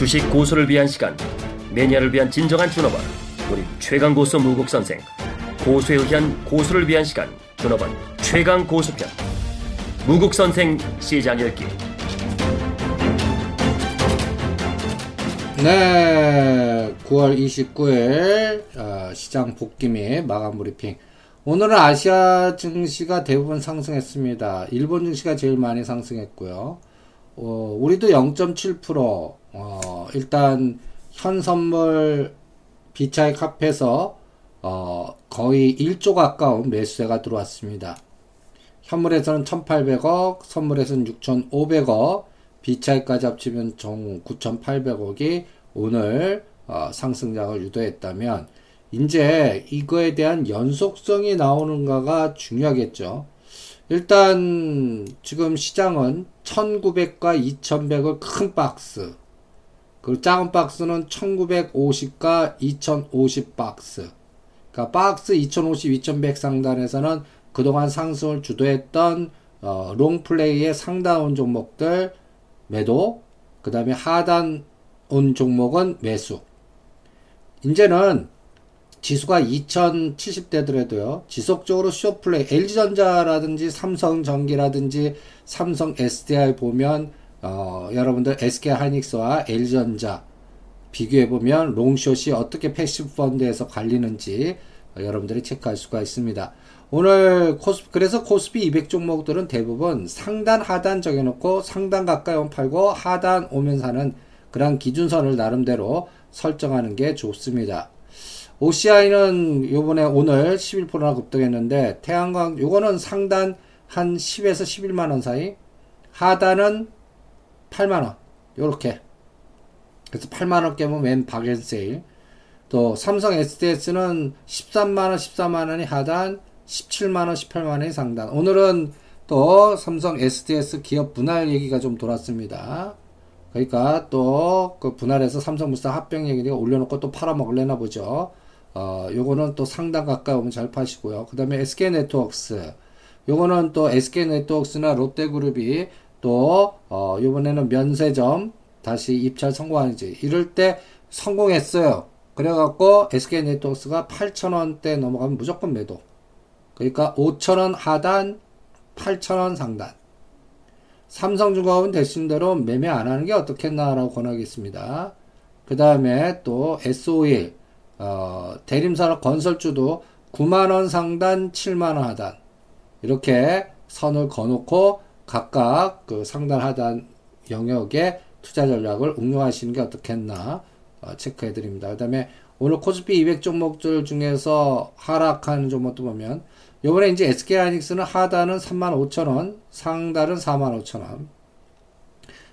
주식 고수를 위한 시간 매니아를 위한 진정한 준업원 우리 최강 고수 무국 선생 고수에 의한 고수를 위한 시간 준업원 최강 고수편 무국 선생 시장 열기 네, 9월 29일 어, 시장 복귀 및 마감 브리핑. 오늘은 아시아 증시가 대부분 상승했습니다. 일본 증시가 제일 많이 상승했고요. 어, 우리도 0.7% 어, 일단 현 선물 비차익 합해서 어, 거의 1조 가까운 매수세가 들어왔습니다. 현물에서는 1,800억, 선물에서는 6,500억, 비차익까지 합치면 총 9,800억이 오늘 어, 상승장을 유도했다면 이제 이거에 대한 연속성이 나오는가가 중요하겠죠. 일단 지금 시장은 1900과 2100을 큰 박스 그리고 작은 박스는 1950과 2050 박스 그러니까 박스 2050, 2100 상단에서는 그동안 상승을 주도했던 어, 롱플레이의 상다운 종목들 매도, 그 다음에 하단 온 종목은 매수. 이제는 지수가 2070대더라도요, 지속적으로 short play, LG전자라든지 삼성전기라든지 삼성 SDI 보면, 어, 여러분들 SK 하이닉스와 LG전자 비교해보면 long short이 어떻게 passive 펀드에서 갈리는지 어, 여러분들이 체크할 수가 있습니다. 오늘 코스 그래서 코스피 200 종목들은 대부분 상단 하단 정해놓고 상단 가까이 오면 팔고 하단 오면 사는 그런 기준선을 나름대로 설정하는 게 좋습니다. OCI는 요번에 오늘 11%나 급등했는데 태양광 요거는 상단 한 10에서 11만원 사이 하단은 8만원 요렇게 그래서 8만원 깨면 맨 박앤세일 또 삼성 SDS는 13만원 14만원이 하단 17만원, 18만원이 상단. 오늘은 또 삼성 SDS 기업 분할 얘기가 좀 돌았습니다. 그러니까 또 그 분할해서 삼성물산 합병 얘기가 올려놓고 또 팔아먹을래나 보죠. 어, 요거는 또 상당 가까이 오면 잘 파시고요. 그 다음에 SK네트웍스. 요거는 또 SK네트웍스나 롯데그룹이 또, 어, 요번에는 면세점 다시 입찰 성공하는지. 이럴 때 성공했어요. 그래갖고 SK네트웍스가 8,000원대 넘어가면 무조건 매도. 그러니까 5천원 하단, 8천원 상단. 삼성중공업은 대신대로 매매 안 하는 게 어떻겠나라고 권하겠습니다. 그 다음에 또 S51, 어, 대림산업 건설주도 9만원 상단, 7만원 하단. 이렇게 선을 거놓고 각각 그 상단 하단 영역에 투자 전략을 응용하시는 게 어떻겠나 어, 체크해 드립니다. 그 다음에 오늘 코스피 200 종목들 중에서 하락하는 종목도 보면 요번에 이제 SK 하이닉스는 하단은 35,000원, 상단은 45,000원.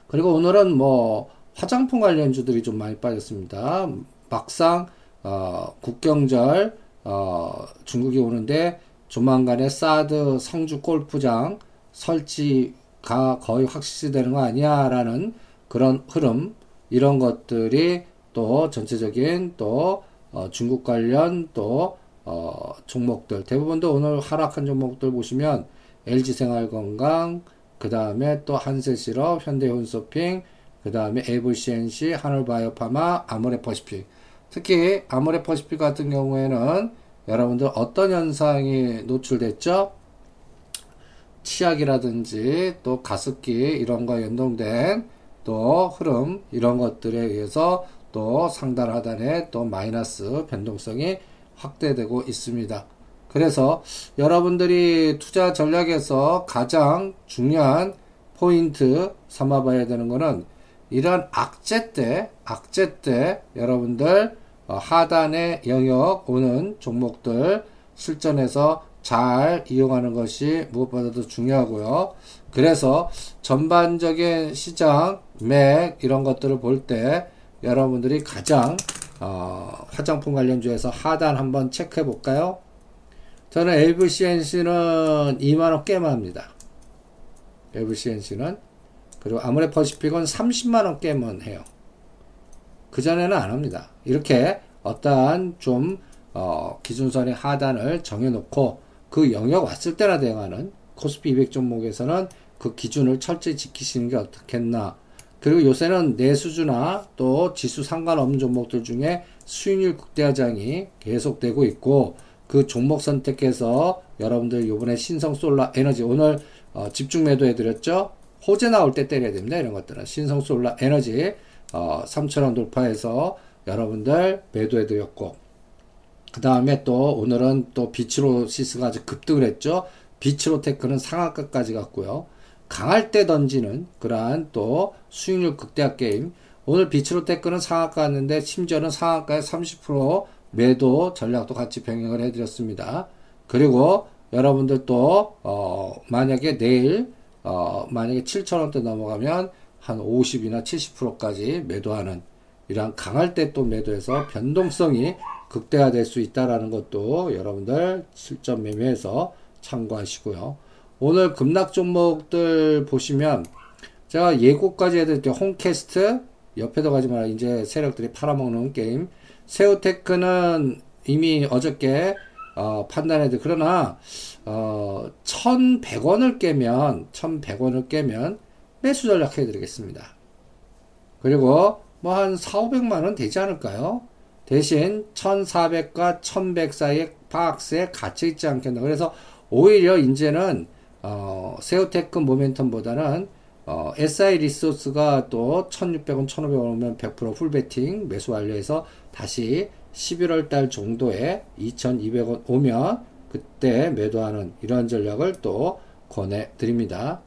그리고 오늘은 뭐 화장품 관련주들이 좀 많이 빠졌습니다. 막상 어, 국경절 어, 중국이 오는데 조만간에 사드 성주 골프장 설치가 거의 확실시되는 거 아니야라는 그런 흐름 이런 것들이 또 전체적인 또 어, 중국 관련 또 어, 종목들 대부분도 오늘 하락한 종목들 보시면 LG생활건강 그 다음에 또 한세실업 현대혼쇼핑 그 다음에 에이블CNC 하늘바이오파마 아모레퍼시픽 특히 아모레퍼시픽 같은 경우에는 여러분들 어떤 현상이 노출됐죠? 치약이라든지 또 가습기 이런 거 연동된 또 흐름 이런 것들에 의해서 또 상단 하단에 또 마이너스 변동성이 확대되고 있습니다. 그래서 여러분들이 투자 전략에서 가장 중요한 포인트 삼아봐야 되는 것은 이런 악재 때, 악재 때 여러분들 어, 하단의 영역 오는 종목들 실전에서 잘 이용하는 것이 무엇보다도 중요하고요. 그래서 전반적인 시장, 맥 이런 것들을 볼 때 여러분들이 가장 어, 화장품 관련주에서 하단 한번 체크해 볼까요? 저는 LVCNC는 2만원 깨만 합니다. LVCNC는 그리고 아무래 퍼시픽은 30만원 깨면 해요. 그 전에는 안 합니다. 이렇게 어떠한 좀 어, 기준선의 하단을 정해놓고 그 영역 왔을 때나 대응하는 코스피 200 종목에서는 그 기준을 철저히 지키시는 게 어떻겠나. 그 그리고 요새는 내수주나 또 지수 상관없는 종목들 중에 수익률 극대화장이 계속되고 있고 그 종목 선택해서 여러분들 요번에 신성 솔라 에너지 오늘 어, 집중 매도 해 드렸죠? 호재 나올 때 때려야 됩니다. 이런 것들은. 신성 솔라 에너지 어, 3천원 돌파해서 여러분들 매도해 드렸고 그 다음에 또 오늘은 또 비치로 시스가 아주 급등을 했죠. 비치로 테크는 상한가까지 갔고요. 강할 때 던지는 그러한 또 수익률 극대화 게임. 오늘 비치로 테크는 상한가 갔는데 심지어는 상한가에 30% 매도 전략도 같이 병행을 해드렸습니다. 그리고 여러분들 또 어, 만약에 내일 어, 만약에 7천원대 넘어가면 한 50이나 70%까지 매도하는 이러한 강할 때 또 매도해서 변동성이 극대화될 수 있다라는 것도 여러분들 실전 매매에서 참고하시고요. 오늘 급락 종목들 보시면 제가 예고까지 해드릴게요. 홈캐스트 옆에도 가지 마라. 이제 세력들이 팔아먹는 게임. 세우테크는 이미 어저께 어, 판단해도 그러나 어, 1,100원을 깨면 1,100원을 깨면 매수 전략 해 드리겠습니다. 그리고 뭐 한 4, 500만 원 되지 않을까요? 대신 1,400과 1,100 사이에 박스에 갇혀 있지 않겠나. 그래서 오히려 이제는 어, 세우테크 모멘텀보다는 어, SI 리소스가 또 1600원, 1500원 오면 100% full베팅 매수 완료해서 다시 11월 달 정도에 2200원 오면 그때 매도하는 이러한 전략을 또 권해드립니다.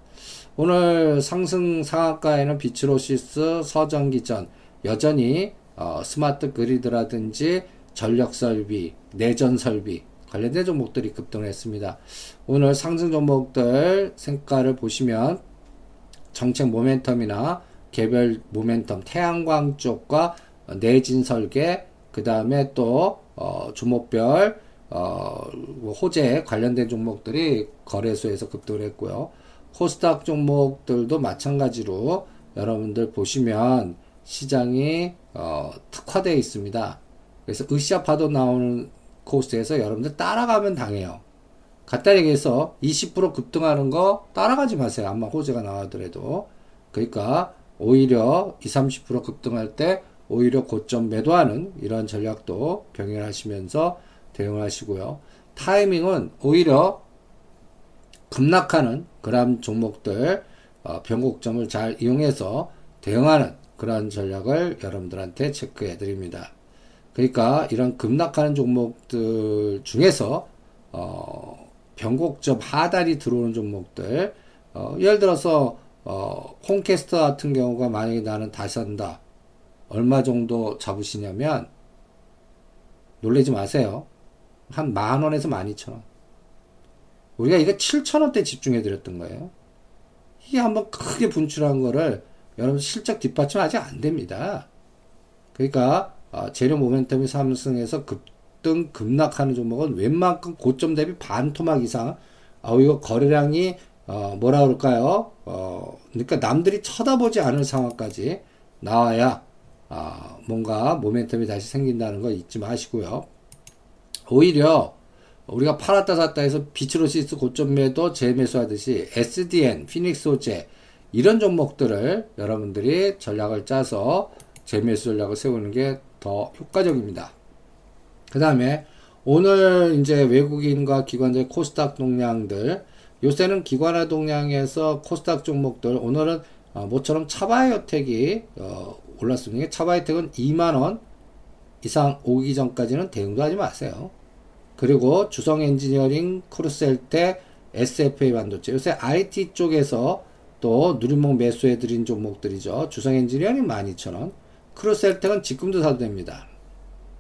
오늘 상승 상한가에는 비츠로시스, 서전기전 여전히 어, 스마트 그리드라든지 전력 설비, 내전 설비 관련된 종목들이 급등했습니다. 오늘 상승 종목들 생가를 보시면 정책 모멘텀이나 개별 모멘텀 태양광 쪽과 내진 설계 그 다음에 또 어, 주목별 어, 뭐 호재 관련된 종목들이 거래소에서 급등을 했고요. 코스닥 종목들도 마찬가지로 여러분들 보시면 시장이 어, 특화되어 있습니다. 그래서 으쌰 파도 나오는 코스에서 여러분들 따라가면 당해요. 간단히 얘기해서 20% 급등하는 거 따라가지 마세요. 아마 호재가 나오더라도. 그러니까 오히려 20, 30% 급등할 때 오히려 고점 매도하는 이런 전략도 병행하시면서 대응을 하시고요. 타이밍은 오히려 급락하는 그런 종목들 어, 변곡점을 잘 이용해서 대응하는 그런 전략을 여러분들한테 체크해 드립니다. 그러니까 이런 급락하는 종목들 중에서 어, 변곡점 하단이 들어오는 종목들 어, 예를 들어서 어, 홈캐스터 같은 경우가 만약에 나는 다시 한다 얼마 정도 잡으시냐면 놀래지 마세요. 한 만원에서 만이천원. 우리가 이거 칠천원대 집중해 드렸던 거예요. 이게 한번 크게 분출한 거를 여러분 실적 뒷받침 아직 안 됩니다. 그러니까 어, 재료 모멘텀이 상승해서 급등 급락하는 종목은 웬만큼 고점 대비 반 토막 이상 아 이거 거래량이 어, 뭐라 그럴까요? 어, 그러니까 남들이 쳐다보지 않을 상황까지 나와야 아, 뭔가 모멘텀이 다시 생긴다는 거 잊지 마시고요. 오히려 우리가 팔았다 샀다 해서 비츠로시스 고점 매도 재매수하듯이 SDN, 피닉스 호재 이런 종목들을 여러분들이 전략을 짜서 재매수 전략을 세우는 게 더 효과적입니다. 그 다음에 오늘 이제 외국인과 기관들 코스닥 동량들 요새는 기관화 동량에서 코스닥 종목들 오늘은 어, 모처럼 차바이오텍이 어, 올랐습니다. 차바이오텍은 2만원 이상 오기 전까지는 대응도 하지 마세요. 그리고 주성 엔지니어링, 크루셀텍, SFA 반도체. 요새 IT 쪽에서 또 눌림목 매수해드린 종목들이죠. 주성 엔지니어링 12,000원. 크루셀텍은 지금도 사도 됩니다.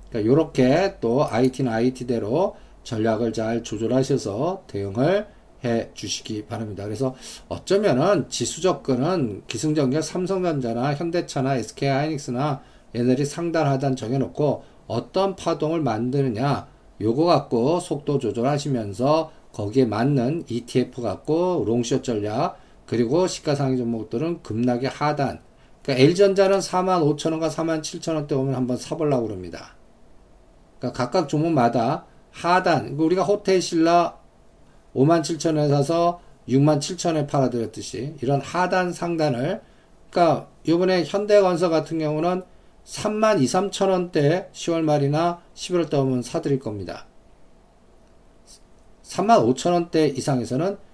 그러니까 요렇게 또 IT는 IT대로 전략을 잘 조절하셔서 대응을 해 주시기 바랍니다. 그래서 어쩌면은 지수 접근은 기승전결 삼성전자나 현대차나 SK하이닉스나 얘네들이 상단 하단 정해놓고 어떤 파동을 만드느냐 요거 갖고 속도 조절하시면서 거기에 맞는 ETF 갖고 롱숏 전략 그리고 시가상위 종목들은 급락의 하단 그러니까 L전자는 45,000원과 47,000원대 오면 한번 사보려고 그럽니다. 그러니까 각각 종목마다 하단 우리가 호텔신라 5만 7천원에 사서 6만 7천원에 팔아드렸듯이 이런 하단 상단을 그러니까 이번에 현대건설 같은 경우는 3만 2, 3천 원대 10월 말이나 11월 달 오면 사드릴 겁니다. 3만 5천 원대 이상에서는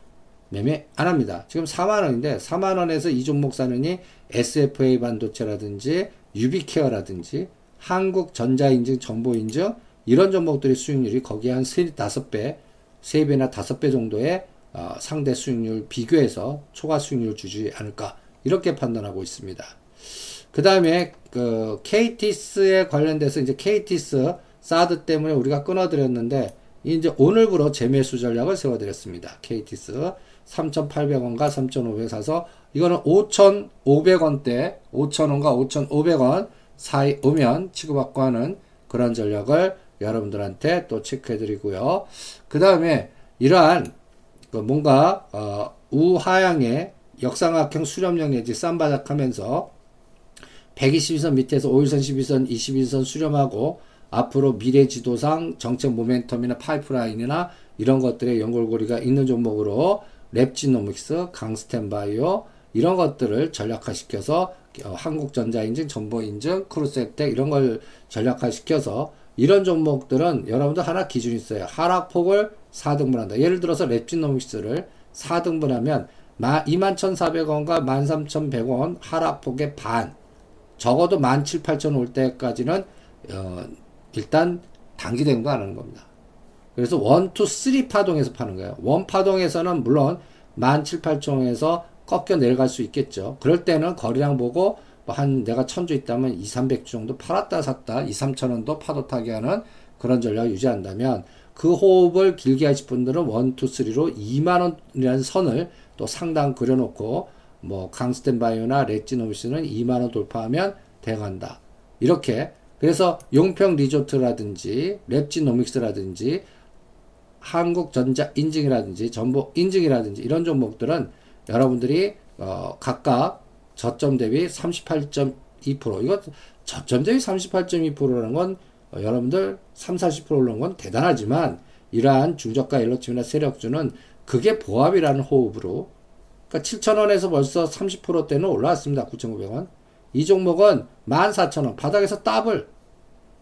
매매 안 합니다. 지금 4만 원인데 4만 원에서 이 종목 사느니 SFA 반도체라든지 유비케어라든지 한국전자인증 정보인증 이런 종목들의 수익률이 거기에 한 3, 5배, 3배나 5배 정도의 어, 상대 수익률 비교해서 초과 수익률 주지 않을까 이렇게 판단하고 있습니다. 그 다음에 그 KTS에 관련돼서 이제 KTS 사드 때문에 우리가 끊어드렸는데 이제 오늘부로 재매수 전략을 세워드렸습니다. KTS 3,800원과 3,500원 사서 이거는 5,500원대 5,000원과 5,500원 사이 오면 치고받고 하는 그런 전략을 여러분들한테 또 체크해 드리고요. 그 다음에 이러한 그 뭔가 어 우하향의 역삼각형 수렴형 내지 쌈바닥하면서 122선 밑에서 5일선, 12선, 21선 수렴하고 앞으로 미래 지도상 정책 모멘텀이나 파이프라인이나 이런 것들의 연결고리가 있는 종목으로 랩지노믹스, 강스텐바이오 이런 것들을 전략화시켜서 어, 한국전자인증, 정보인증, 크루셜텍 이런 걸 전략화시켜서 이런 종목들은 여러분들 하나 기준이 있어요. 하락폭을 4등분한다. 예를 들어서 랩지노믹스를 4등분하면 21,400원과 13,100원 하락폭의 반 적어도 17,800원 올 때까지는 어, 일단 단기된 거 하는 겁니다. 그래서 1, 2, 3 파동에서 파는 거예요. 1 파동에서는 물론 17,800원에서 꺾여 내려갈 수 있겠죠. 그럴 때는 거리량 보고 한 내가 천주 있다면 2, 300주 정도 팔았다 샀다 2, 3천 원도 파도 타게 하는 그런 전략을 유지한다면 그 호흡을 길게 하실 분들은 1, 2, 3로 2만 원이라는 선을 또 상당 그려놓고 뭐 강스텐바이오나 레지노미스는 2만 원 돌파하면 대간다. 이렇게 그래서 용평 리조트라든지 랩지노믹스라든지 한국전자 인증이라든지 전보 인증이라든지 이런 종목들은 여러분들이 어 각각 저점 대비 38.2% 이거 저점 대비 38.2%라는 건 어, 여러분들 3, 40% 올라온 건 대단하지만 이러한 중저가 일러침이나 세력주는 그게 보합이라는 호흡으로 그러니까 7,000원에서 벌써 30%대는 올라왔습니다. 9,900원. 이 종목은 14,000원 바닥에서 더블.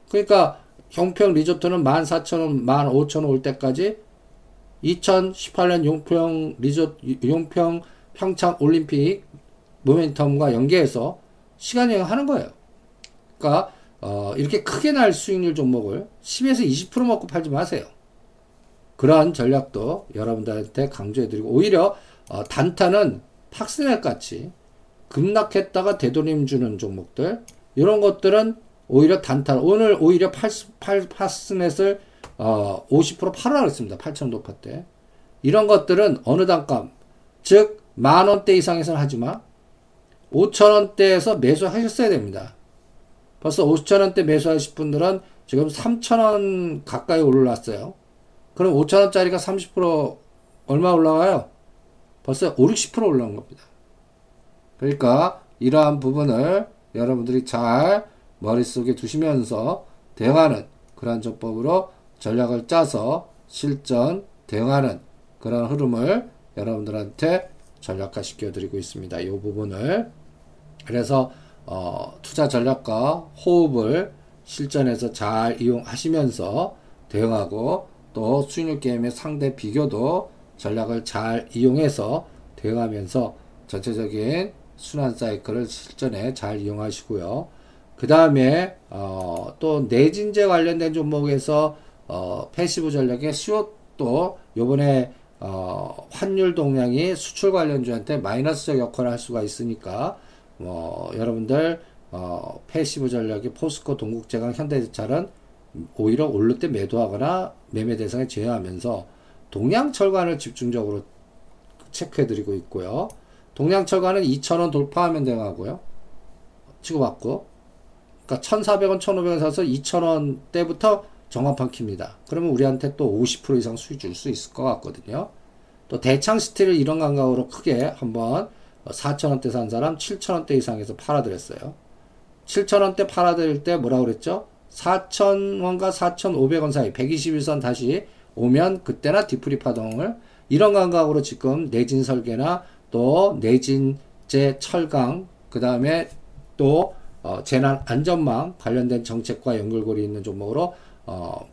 그러니까 형평 리조트는 14,000원, 15,000원 올 때까지 2018년 용평 리조트 용평 평창 올림픽 모멘텀과 연계해서 시간 여행하는 거예요. 그러니까 어, 이렇게 크게 날 수익률 종목을 10에서 20% 먹고 팔지 마세요. 그러한 전략도 여러분들한테 강조해드리고 오히려 어, 단타는 팍스넷 같이 급락했다가 되돌림 주는 종목들 이런 것들은 오히려 단타 오늘 오히려 파스넷을 어, 50% 팔으라 그랬습니다. 8천 도파 때 이런 것들은 어느 단가 즉 만 원대 이상에서는 하지만 5천 원대에서 매수하셨어야 됩니다. 벌써 5천 원대 매수하실 분들은 지금 3천 원 가까이 올랐어요. 그럼 5천 원짜리가 30% 얼마 올라와요? 벌써 5, 60% 올라온 겁니다. 그러니까 이러한 부분을 여러분들이 잘 머릿속에 두시면서 대응하는 그러한 전법으로 전략을 짜서 실전 대응하는 그런 흐름을 여러분들한테 전략화 시켜드리고 있습니다. 이 부분을 그래서 어, 투자 전략과 호흡을 실전에서 잘 이용하시면서 대응하고 또 수익률 게임의 상대 비교도 전략을 잘 이용해서 대응하면서 전체적인 순환 사이클을 실전에 잘 이용하시고요. 그 다음에 어, 또 내진제 관련된 종목에서 어, passive 전략의 수요도 요번에 어, 환율 동향이 수출 관련주한테 마이너스적 역할을 할 수가 있으니까 뭐 여러분들 어, passive 전략의 포스코, 동국제강, 현대제철은 오히려 오를 때 매도하거나 매매 대상에 제외하면서 동양철관을 집중적으로 체크해 드리고 있고요. 동양철관은 2,000원 돌파하면 되고요. 치고받고 그러니까 1,400원, 1,500원 사서 2,000원 때부터 정합판 킵니다. 그러면 우리한테 또 50% 이상 수익 줄 수 있을 것 같거든요. 또 대창 스틸을 이런 감각으로 크게 한번 4,000원대 산 사람 7,000원대 이상에서 팔아드렸어요. 7,000원대 팔아드릴 때 뭐라 그랬죠? 4,000원과 4,500원 사이 121선 다시 오면 그때나 디프리 파동을 이런 감각으로 지금 내진 설계나 또 내진제 철강 그 다음에 또 어, 재난 안전망 관련된 정책과 연결고리 있는 종목으로 어,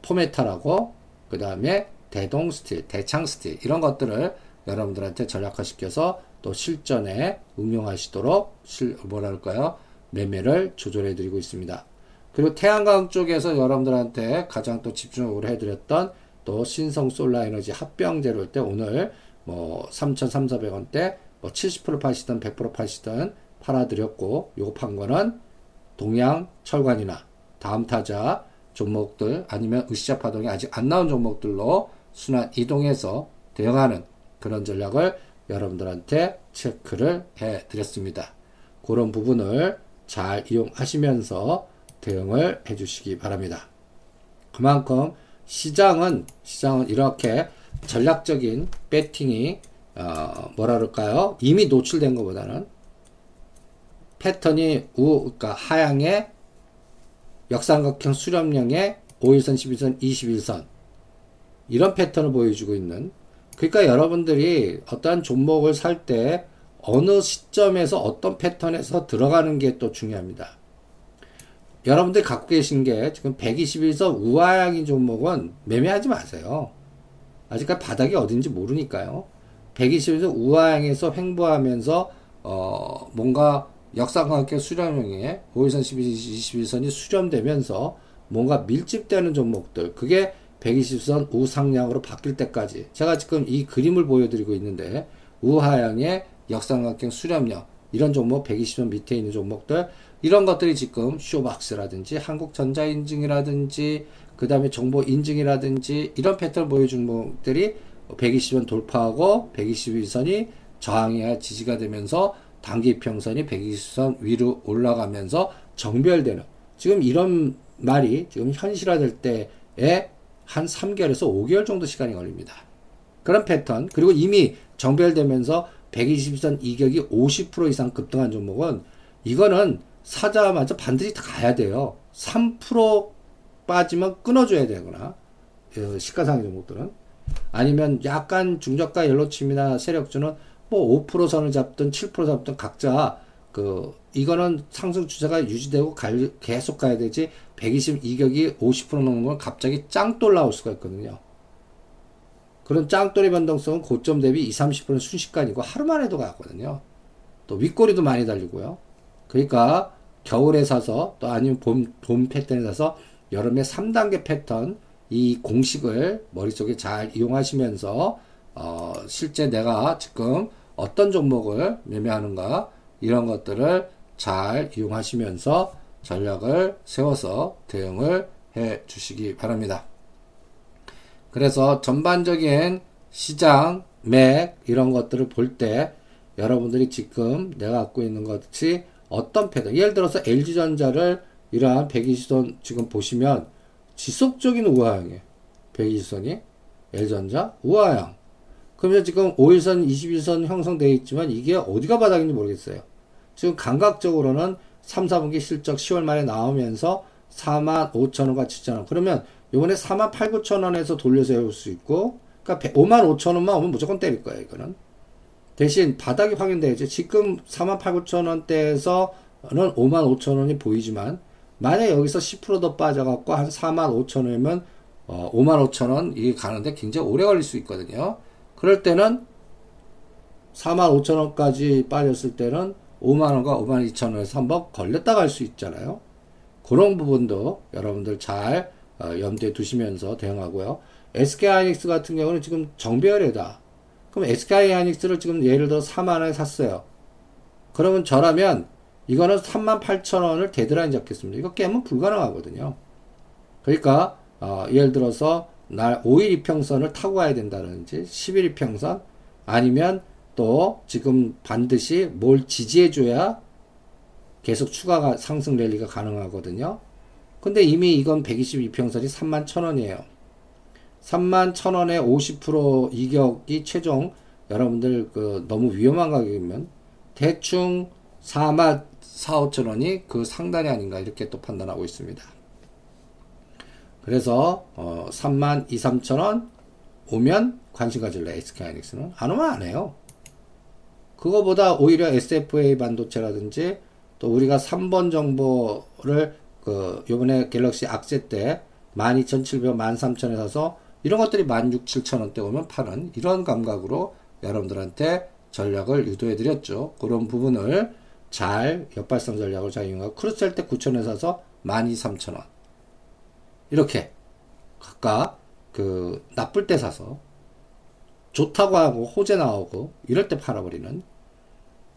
포메탈하고 그 다음에 대동 스틸, 대창 스틸 이런 것들을 여러분들한테 전략화 시켜서 또 실전에 응용하시도록 실, 뭐랄까요 매매를 조절해 드리고 있습니다. 그리고 태양광 쪽에서 여러분들한테 가장 또 집중적으로 해드렸던 또 신성 솔라 에너지 합병 재료일 때 오늘 뭐 3,300원대 뭐 70% 파시든 100% 파시든 팔아드렸고 요거 판 거는 동양 철관이나 다음 타자 종목들 아니면 으쌰 파동이 아직 안 나온 종목들로 순환 이동해서 대응하는 그런 전략을 여러분들한테 체크를 해 드렸습니다. 그런 부분을 잘 이용하시면서 대응을 해 주시기 바랍니다. 그만큼 시장은 시장은 이렇게 전략적인 배팅이 어, 뭐라 그럴까요? 이미 노출된 것보다는 패턴이 우 그러니까 하향의 역삼각형 수렴형의 5일선, 11선, 21선 이런 패턴을 보여주고 있는 그러니까 여러분들이 어떠한 종목을 살 때 어느 시점에서 어떤 패턴에서 들어가는 게 또 중요합니다. 여러분들이 갖고 계신 게 지금 121선 우하향인 종목은 매매하지 마세요. 아직까지 바닥이 어딘지 모르니까요. 121선 우하향에서 횡보하면서 어 뭔가 역삼각형 수렴형에 5일선, 21선이 수렴되면서 뭔가 밀집되는 종목들 그게 120선 우상향으로 바뀔 때까지. 제가 지금 이 그림을 보여드리고 있는데 우하향의 역삼각형 수렴형 이런 종목 120선 밑에 있는 종목들 이런 것들이 지금 쇼박스라든지 한국전자인증이라든지 그 다음에 정보인증이라든지 이런 패턴을 보여준 종목들이 120선 돌파하고 121선이 저항해야 지지가 되면서 단기 평선이 120선 위로 올라가면서 정별되는 지금 이런 말이 지금 현실화될 때에 한 3개월에서 5개월 정도 시간이 걸립니다. 그런 패턴 그리고 이미 정별되면서 120선 이격이 50% 이상 급등한 종목은 이거는 사자마자 반드시 다 가야 돼요. 3% 빠지면 끊어줘야 되거나 어, 시가상의 종목들은 아니면 약간 중저가 옐로칩이나 세력주는 뭐 5% 선을 잡든 7% 잡든 각자 그 이거는 상승 추세가 유지되고 갈, 계속 가야 되지 122격이 50% 넘는 건 갑자기 짱돌 나올 수가 있거든요. 그런 짱돌의 변동성은 고점 대비 20, 30% 순식간이고 하루만 해도 가거든요. 또 윗꼬리도 많이 달리고요. 그러니까 겨울에 사서 또 아니면 봄, 봄 패턴에 사서 여름에 3단계 패턴 이 공식을 머릿속에 잘 이용하시면서 어, 실제 내가 지금 어떤 종목을 매매하는가 이런 것들을 잘 이용하시면서 전략을 세워서 대응을 해 주시기 바랍니다. 그래서 전반적인 시장, 맥 이런 것들을 볼 때 여러분들이 지금 내가 갖고 있는 것이 어떤 패턴 예를 들어서 LG전자를 이러한 120선 지금 보시면 지속적인 우하향이에요. 120선이 L전자 우하향 그러면 지금 5일선, 21선 형성되어 있지만 이게 어디가 바닥인지 모르겠어요. 지금 감각적으로는 3, 4분기 실적 10월 말에 나오면서 4만 5천 원과 7천 원. 그러면 요번에 4만 8, 9천 원에서 돌려서 해올 수 있고, 그러니까 5만 5천 원만 오면 무조건 때릴 거예요, 이거는. 대신 바닥이 확인돼야죠. 지금 4만 8, 9천 원대에서는 5만 5천 원이 보이지만, 만약 여기서 10%더 빠져갖고 한 4만 5천 원이면, 어, 5만 5천 원 이게 가는데 굉장히 오래 걸릴 수 있거든요. 그럴 때는 4만 5천 원까지 빠졌을 때는 5만 원과 5만 2천 원에서 한번 걸렸다 갈 수 있잖아요. 그런 부분도 여러분들 잘 어, 염두에 두시면서 대응하고요. SK하이닉스 같은 경우는 지금 정배열이다. 그럼 SK하이닉스를 지금 예를 들어 4만 원에 샀어요. 그러면 저라면 이거는 3만 8천 원을 데드라인 잡겠습니다. 이거 깨면 불가능하거든요. 그러니까 어, 예를 들어서 날 5일 이평선을 타고 가야 된다든지 10일 이평선 아니면 또 지금 반드시 뭘 지지해줘야 계속 추가 상승 랠리가 가능하거든요. 근데 이미 이건 122평선이 3만 1천원이에요. 3만 1천원에 50% 이격이 최종 여러분들 그 너무 위험한 가격이면 대충 4만 4, 5천원이 그 상단이 아닌가 이렇게 또 판단하고 있습니다. 그래서 어 3만 2, 3천 원 오면 관심 가질래 SK하이닉스는 안 오면 안 해요. 그거보다 오히려 SFA 반도체라든지 또 우리가 3번 정보를 그 요번에 갤럭시 악세 때 12,700, 13,000에 사서 이런 것들이 16,700원대 오면 파는 이런 감각으로 여러분들한테 전략을 유도해 드렸죠. 그런 부분을 잘 역발상 전략을 잘 이용하고 크루셀 때 9,000원 에 사서 12,300원 이렇게 각각 그 나쁠 때 사서 좋다고 하고 호재 나오고 이럴 때 팔아버리는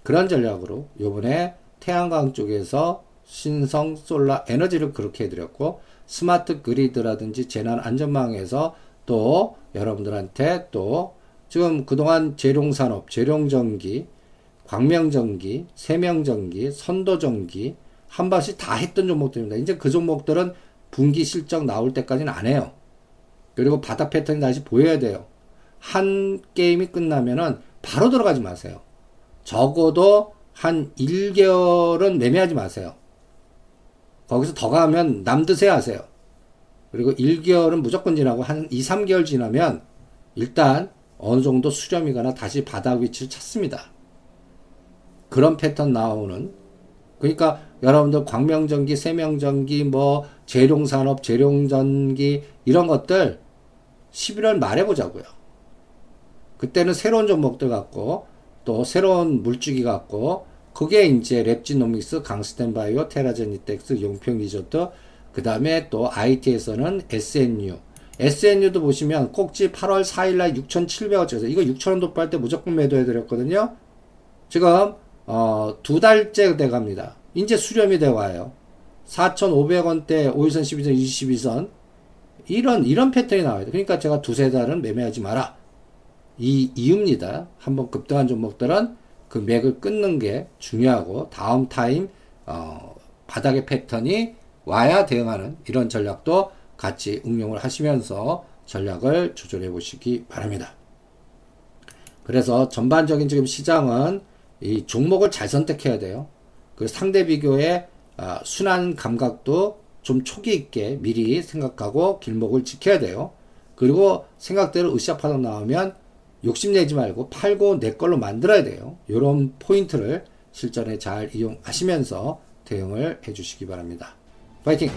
그런 전략으로 요번에 태양광 쪽에서 신성 솔라 에너지를 그렇게 해드렸고 스마트 그리드라든지 재난 안전망에서 또 여러분들한테 또 지금 그동안 재룡산업, 재룡전기, 광명전기, 세명전기, 선도전기 한 번씩 다 했던 종목들입니다. 이제 그 종목들은 분기 실적 나올 때까지는 안 해요. 그리고 바닥 패턴이 다시 보여야 돼요. 한 게임이 끝나면은 바로 들어가지 마세요. 적어도 한 1개월은 매매하지 마세요. 거기서 더 가면 남 드세요 하세요. 그리고 1개월은 무조건 지나고 한 2, 3개월 지나면 일단 어느 정도 수렴이거나 다시 바닥 위치를 찾습니다. 그런 패턴 나오는 그러니까 여러분들 광명전기, 세명전기, 뭐 재룡산업, 재룡전기 이런 것들 11월 말에 보자고요. 그때는 새로운 종목들 갖고 또 새로운 물주기 갖고 그게 이제 랩지노믹스, 강스텐바이오, 테라제니텍스, 용평 리조트 그 다음에 또 IT에서는 SNU SNU도 보시면 꼭지 8월 4일날 6,700원짜리 이거 6,000원 도파할 때 무조건 매도해 드렸거든요. 지금 어, 두 달째 돼 갑니다. 이제 수렴이 돼 와요. 4,500원대 5일선, 12선, 22선 이런 이런 패턴이 나와요. 그러니까 제가 두세 달은 매매하지 마라. 이 이유입니다. 한번 급등한 종목들은 그 맥을 끊는 게 중요하고 다음 타임 어, 바닥의 패턴이 와야 대응하는 이런 전략도 같이 응용을 하시면서 전략을 조절해 보시기 바랍니다. 그래서 전반적인 지금 시장은 이 종목을 잘 선택해야 돼요. 그 상대 비교의 아, 순환 감각도 좀 초기 있게 미리 생각하고 길목을 지켜야 돼요. 그리고 생각대로 으쌰 파동 나오면 욕심내지 말고 팔고 내 걸로 만들어야 돼요. 이런 포인트를 실전에 잘 이용하시면서 대응을 해주시기 바랍니다. 파이팅!